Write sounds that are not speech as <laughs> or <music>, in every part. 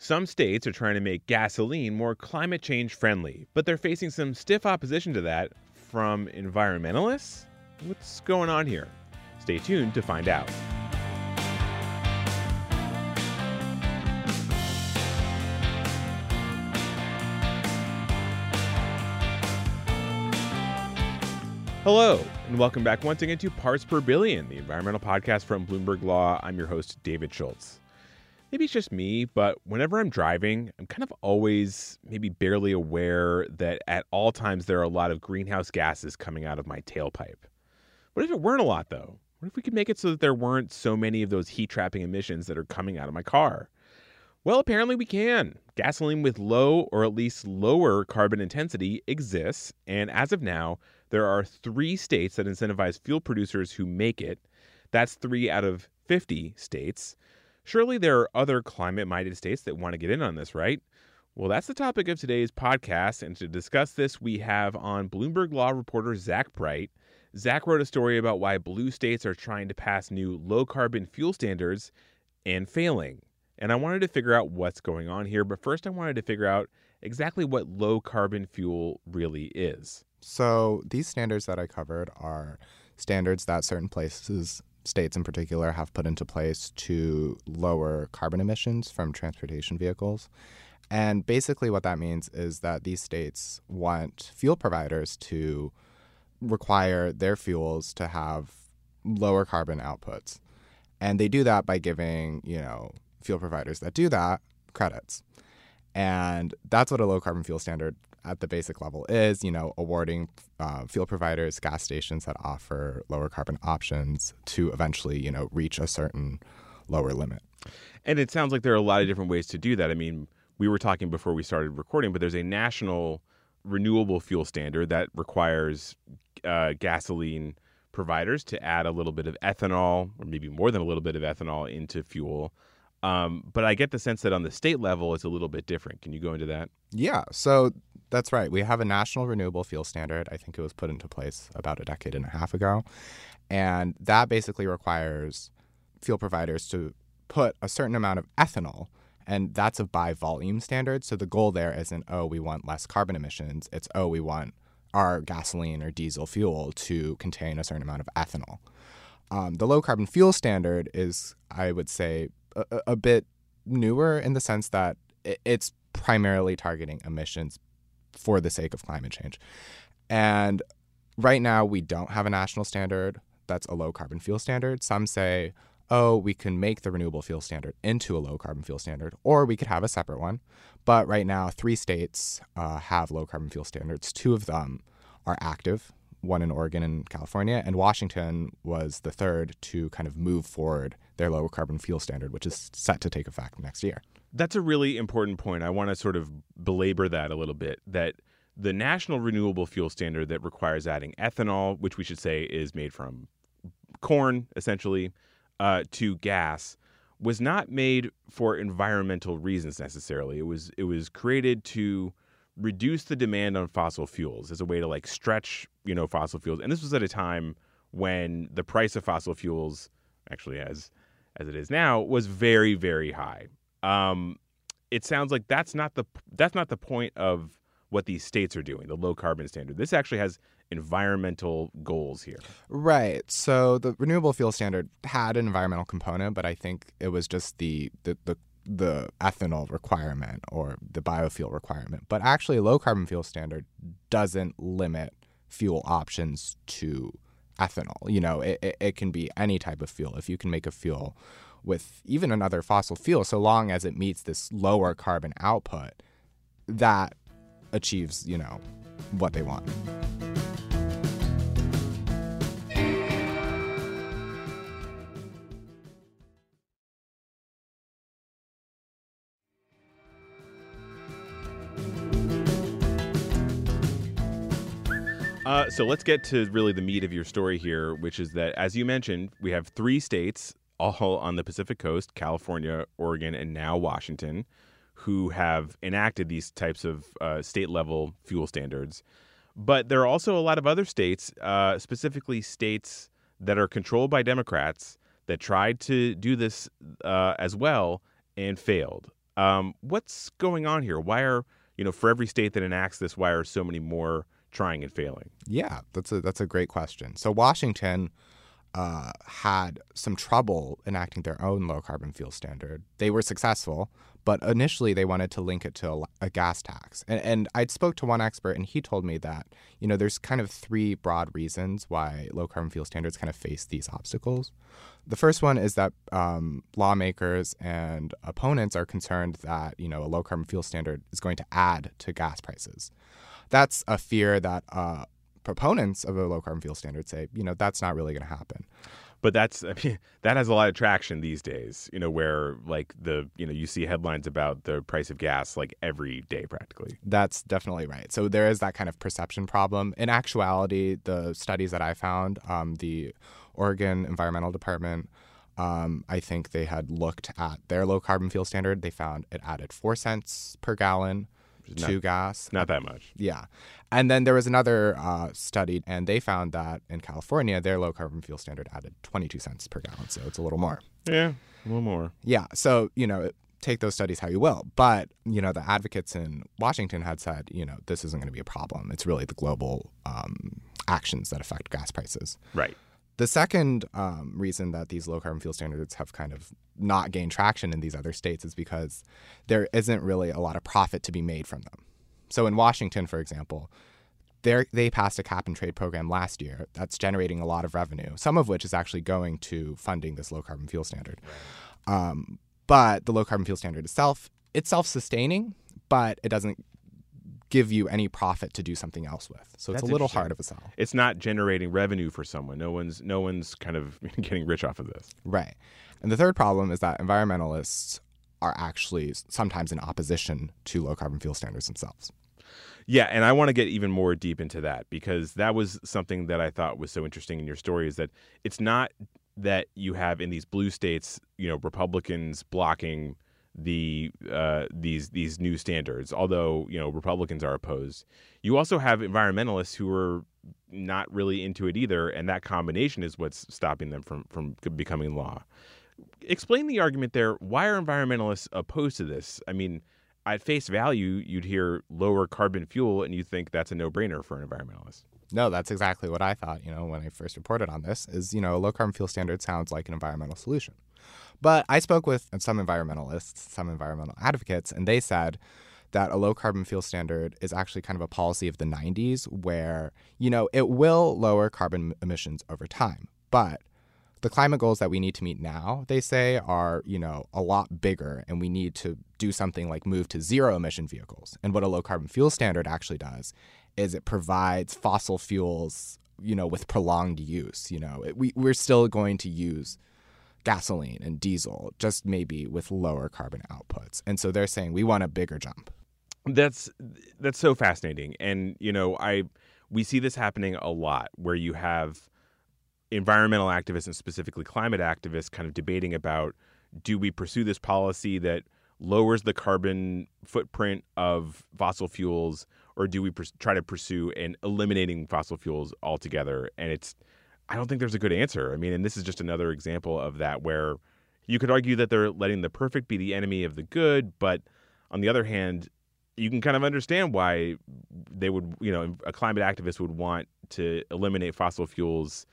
Some states are trying to make gasoline more climate change friendly, but they're facing some stiff opposition to that from environmentalists? What's going on here? Stay tuned to find out. Hello, and welcome back once again to Parts Per Billion, the environmental podcast from Bloomberg Law. I'm your host, David Schultz. Maybe it's just me, but whenever I'm driving, I'm kind of always maybe barely aware that at all times there are a lot of greenhouse gases coming out of my tailpipe. What if it weren't a lot, though? What if we could make it so that there weren't so many of those heat trapping emissions that are coming out of my car? Well, apparently we can. Gasoline with low or at least lower carbon intensity exists, and as of now, there are three states that incentivize fuel producers who make it. That's three out of 50 states. Surely there are other climate minded states that want to get in on this, right? Well, that's the topic of today's podcast. And to discuss this, we have on Bloomberg Law reporter Zach Bright. Zach wrote a story about why blue states are trying to pass new low carbon fuel standards and failing. And I wanted to figure out what's going on here. But first, I wanted to figure out exactly what low carbon fuel really is. So these standards that I covered are standards that certain places, states in particular, have put into place to lower carbon emissions from transportation vehicles. And basically, what that means is that these states want fuel providers to require their fuels to have lower carbon outputs. And they do that by giving, you know, fuel providers that do that credits. And that's what a low carbon fuel standard at the basic level is, you know, awarding uh, fuel providers, gas stations that offer lower carbon options to eventually, you know, reach a certain lower limit. And it sounds like there are a lot of different ways to do that. I mean, we were talking before we started recording, but there's a national renewable fuel standard that requires uh, gasoline providers to add a little bit of ethanol, or maybe more than a little bit of ethanol, into fuel. Um, but I get the sense that on the state level, it's a little bit different. Can you go into that? Yeah. So that's right. We have a national renewable fuel standard. I think it was put into place about a decade and a half ago. And that basically requires fuel providers to put a certain amount of ethanol, and that's a by volume standard. So the goal there isn't, oh, we want less carbon emissions. It's, oh, we want our gasoline or diesel fuel to contain a certain amount of ethanol. Um, the low carbon fuel standard is, I would say, a, a bit newer in the sense that it's primarily targeting emissions for the sake of climate change. And right now, we don't have a national standard that's a low carbon fuel standard. Some say, oh, we can make the renewable fuel standard into a low carbon fuel standard, or we could have a separate one. But right now, three states uh, have low carbon fuel standards. Two of them are active, one in Oregon and California, and Washington was the third to kind of move forward their low carbon fuel standard, which is set to take effect next year. That's a really important point. I want to sort of belabor that a little bit that the national renewable fuel standard that requires adding ethanol, which we should say is made from corn essentially, uh, to gas, was not made for environmental reasons necessarily. It was it was created to reduce the demand on fossil fuels as a way to like stretch you know fossil fuels. And this was at a time when the price of fossil fuels, actually as as it is now, was very very high. Um, it sounds like that's not the that's not the point of what these states are doing, the low carbon standard. This actually has environmental goals here. Right. So the renewable fuel standard had an environmental component, but I think it was just the the, the the ethanol requirement or the biofuel requirement. But actually, a low carbon fuel standard doesn't limit fuel options to ethanol. You know, it, it, it, can be any type of fuel. If you can make a fuel with even another fossil fuel, so long as it meets this lower carbon output, that achieves, you know, what they want. Uh, so let's get to really the meat of your story here, which is that, as you mentioned, we have three states, all on the Pacific coast California, Oregon, and now Washington, who have enacted these types of uh, state level fuel standards. But there are also a lot of other states, uh, specifically states that are controlled by Democrats, that tried to do this uh, as well and failed. Um, what's going on here? Why are, you know, for every state that enacts this, why are so many more? Trying and failing? Yeah, that's a that's a great question. So Washington uh, had some trouble enacting their own low carbon fuel standard. They were successful, but initially they wanted to link it to a, a gas tax. And, and I spoke to one expert, and he told me that you know there's kind of three broad reasons why low carbon fuel standards kind of face these obstacles. The first one is that um, lawmakers and opponents are concerned that you know a low carbon fuel standard is going to add to gas prices that's a fear that uh, proponents of a low carbon fuel standard say, you know, that's not really going to happen. But that's I mean, <laughs> that has a lot of traction these days. You know, where like the you know you see headlines about the price of gas like every day practically. That's definitely right. So there is that kind of perception problem. In actuality, the studies that I found, um, the Oregon Environmental Department. Um, I think they had looked at their low carbon fuel standard. They found it added four cents per gallon to gas. Not that much. Yeah. And then there was another uh, study, and they found that in California, their low carbon fuel standard added 22 cents per gallon. So it's a little more. Yeah, a little more. Yeah. So, you know, take those studies how you will. But, you know, the advocates in Washington had said, you know, this isn't going to be a problem. It's really the global um, actions that affect gas prices. Right. The second um, reason that these low carbon fuel standards have kind of not gain traction in these other states is because there isn't really a lot of profit to be made from them. So in Washington, for example, they passed a cap and trade program last year that's generating a lot of revenue, some of which is actually going to funding this low carbon fuel standard. Um, but the low carbon fuel standard itself, it's self sustaining, but it doesn't give you any profit to do something else with. So it's a little hard of a sell. It's not generating revenue for someone. No one's no one's kind of <laughs> getting rich off of this. Right. And the third problem is that environmentalists are actually sometimes in opposition to low carbon fuel standards themselves. Yeah, and I want to get even more deep into that because that was something that I thought was so interesting in your story is that it's not that you have in these blue states, you know, Republicans blocking the uh, these these new standards. Although you know Republicans are opposed, you also have environmentalists who are not really into it either, and that combination is what's stopping them from from becoming law. Explain the argument there. Why are environmentalists opposed to this? I mean, at face value, you'd hear lower carbon fuel, and you think that's a no brainer for an environmentalist. No, that's exactly what I thought. You know, when I first reported on this, is you know, a low carbon fuel standard sounds like an environmental solution. But I spoke with some environmentalists, some environmental advocates, and they said that a low carbon fuel standard is actually kind of a policy of the 90s where, you know, it will lower carbon emissions over time. But the climate goals that we need to meet now, they say, are, you know, a lot bigger and we need to do something like move to zero emission vehicles. And what a low carbon fuel standard actually does is it provides fossil fuels, you know, with prolonged use. You know, it, we, we're still going to use gasoline and diesel, just maybe with lower carbon outputs. And so they're saying we want a bigger jump. That's that's so fascinating. And you know, I we see this happening a lot where you have environmental activists and specifically climate activists kind of debating about do we pursue this policy that lowers the carbon footprint of fossil fuels or do we pers- try to pursue an eliminating fossil fuels altogether and it's I don't think there's a good answer. I mean, and this is just another example of that where you could argue that they're letting the perfect be the enemy of the good, but on the other hand, you can kind of understand why they would, you know, a climate activist would want to eliminate fossil fuels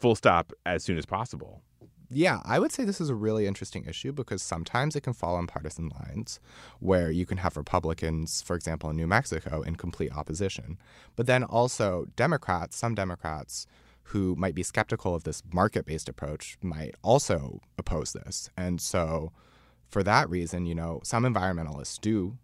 full stop as soon as possible. Yeah, I would say this is a really interesting issue because sometimes it can fall on partisan lines where you can have Republicans, for example, in New Mexico, in complete opposition. But then also Democrats, some Democrats who might be skeptical of this market based approach might also oppose this. And so for that reason, you know, some environmentalists do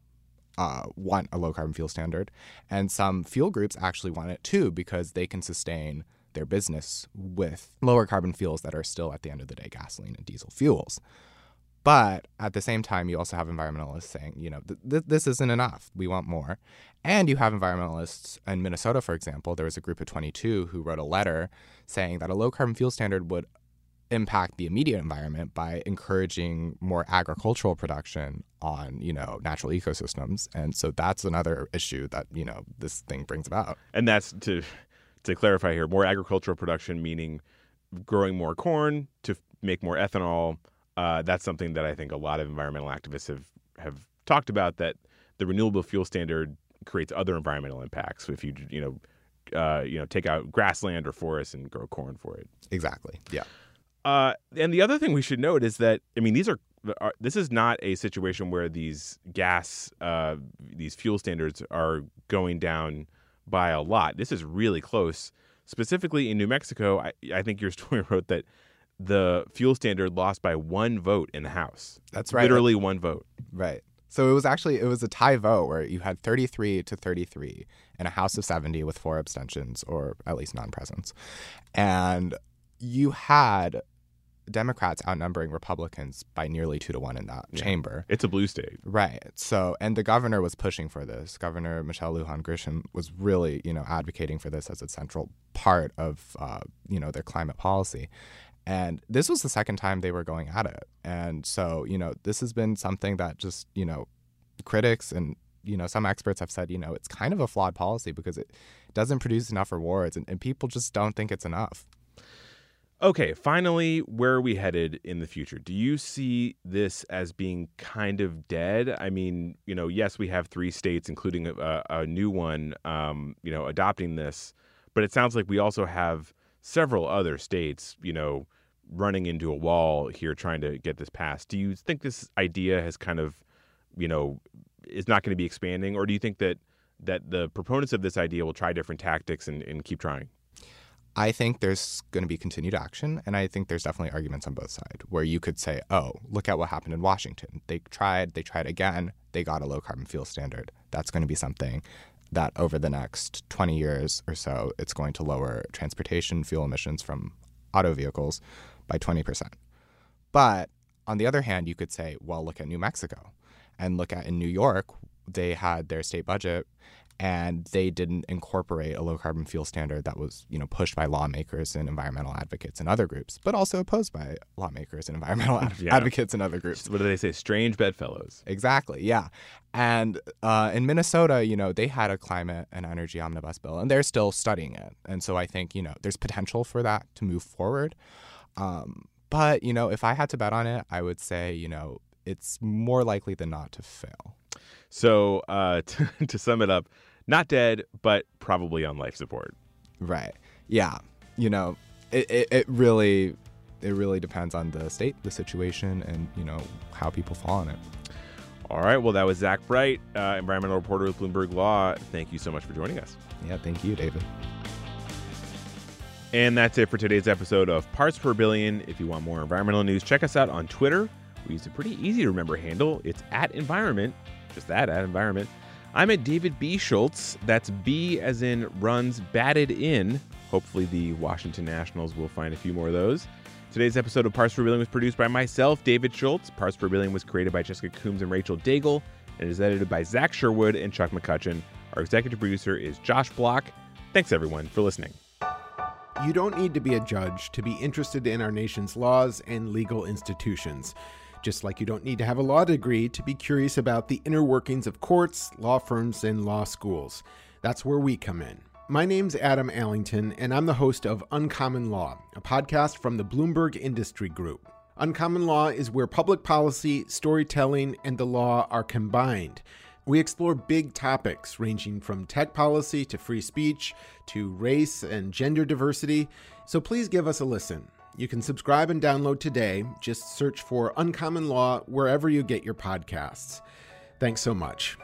uh, want a low carbon fuel standard, and some fuel groups actually want it too because they can sustain their business with lower carbon fuels that are still, at the end of the day, gasoline and diesel fuels. But at the same time, you also have environmentalists saying, you know, th- th- this isn't enough. We want more. And you have environmentalists in Minnesota, for example. There was a group of 22 who wrote a letter saying that a low carbon fuel standard would impact the immediate environment by encouraging more agricultural production on you know natural ecosystems and so that's another issue that you know this thing brings about and that's to to clarify here, more agricultural production meaning growing more corn to make more ethanol. Uh, that's something that I think a lot of environmental activists have have talked about. That the renewable fuel standard creates other environmental impacts. If you you know uh, you know take out grassland or forests and grow corn for it. Exactly. Yeah. Uh, and the other thing we should note is that I mean these are, are this is not a situation where these gas uh, these fuel standards are going down by a lot. This is really close. Specifically in New Mexico, I, I think your <laughs> story wrote that the fuel standard lost by one vote in the House. That's right. Literally one vote. Right. So it was actually it was a tie vote where you had 33 to 33 in a House of 70 with four abstentions or at least non-presence. And you had Democrats outnumbering Republicans by nearly two to one in that yeah. chamber. It's a blue state. Right. So, and the governor was pushing for this. Governor Michelle Lujan Grisham was really, you know, advocating for this as a central part of, uh, you know, their climate policy. And this was the second time they were going at it. And so, you know, this has been something that just, you know, critics and, you know, some experts have said, you know, it's kind of a flawed policy because it doesn't produce enough rewards and, and people just don't think it's enough. Okay, finally, where are we headed in the future? Do you see this as being kind of dead? I mean, you know, yes, we have three states, including a, a new one, um, you know, adopting this, but it sounds like we also have several other states, you know, running into a wall here trying to get this passed. Do you think this idea has kind of, you know, is not going to be expanding, or do you think that that the proponents of this idea will try different tactics and, and keep trying? I think there's going to be continued action, and I think there's definitely arguments on both sides where you could say, "Oh, look at what happened in Washington. They tried, they tried again, they got a low carbon fuel standard. That's going to be something that over the next 20 years or so, it's going to lower transportation fuel emissions from auto vehicles by 20%." But on the other hand, you could say, "Well, look at New Mexico." And look at in New York, they had their state budget and they didn't incorporate a low carbon fuel standard that was you know pushed by lawmakers and environmental advocates and other groups but also opposed by lawmakers and environmental ad- <laughs> yeah. advocates and other groups. What do they say? Strange bedfellows. Exactly yeah. And uh, in minnesota you know they had a climate and energy omnibus bill and they're still studying it. And so i think you know there's potential for that to move forward. Um, but you know if i had to bet on it i would say you know it's more likely than not to fail so uh, <laughs> to, to sum it up, not dead, but probably on life support. Right. Yeah. You know, it, it, it really it really depends on the state, the situation, and you know how people fall on it. All right. Well, that was Zach Bright, uh, environmental reporter with Bloomberg Law. Thank you so much for joining us. Yeah. Thank you, David. And that's it for today's episode of Parts Per Billion. If you want more environmental news, check us out on Twitter. We use a pretty easy to remember handle. It's at environment just that, at environment. I'm at David B. Schultz. That's B as in runs batted in. Hopefully, the Washington Nationals will find a few more of those. Today's episode of Parts Billion was produced by myself, David Schultz. Parts Billion was created by Jessica Coombs and Rachel Daigle and is edited by Zach Sherwood and Chuck McCutcheon. Our executive producer is Josh Block. Thanks, everyone, for listening. You don't need to be a judge to be interested in our nation's laws and legal institutions just like you don't need to have a law degree to be curious about the inner workings of courts, law firms, and law schools. That's where we come in. My name's Adam Allington, and I'm the host of Uncommon Law, a podcast from the Bloomberg Industry Group. Uncommon Law is where public policy, storytelling, and the law are combined We explore big topics ranging from tech policy to free speech to race and gender diversity, so please give us a listen. You can subscribe and download today. Just search for Uncommon Law wherever you get your podcasts. Thanks so much.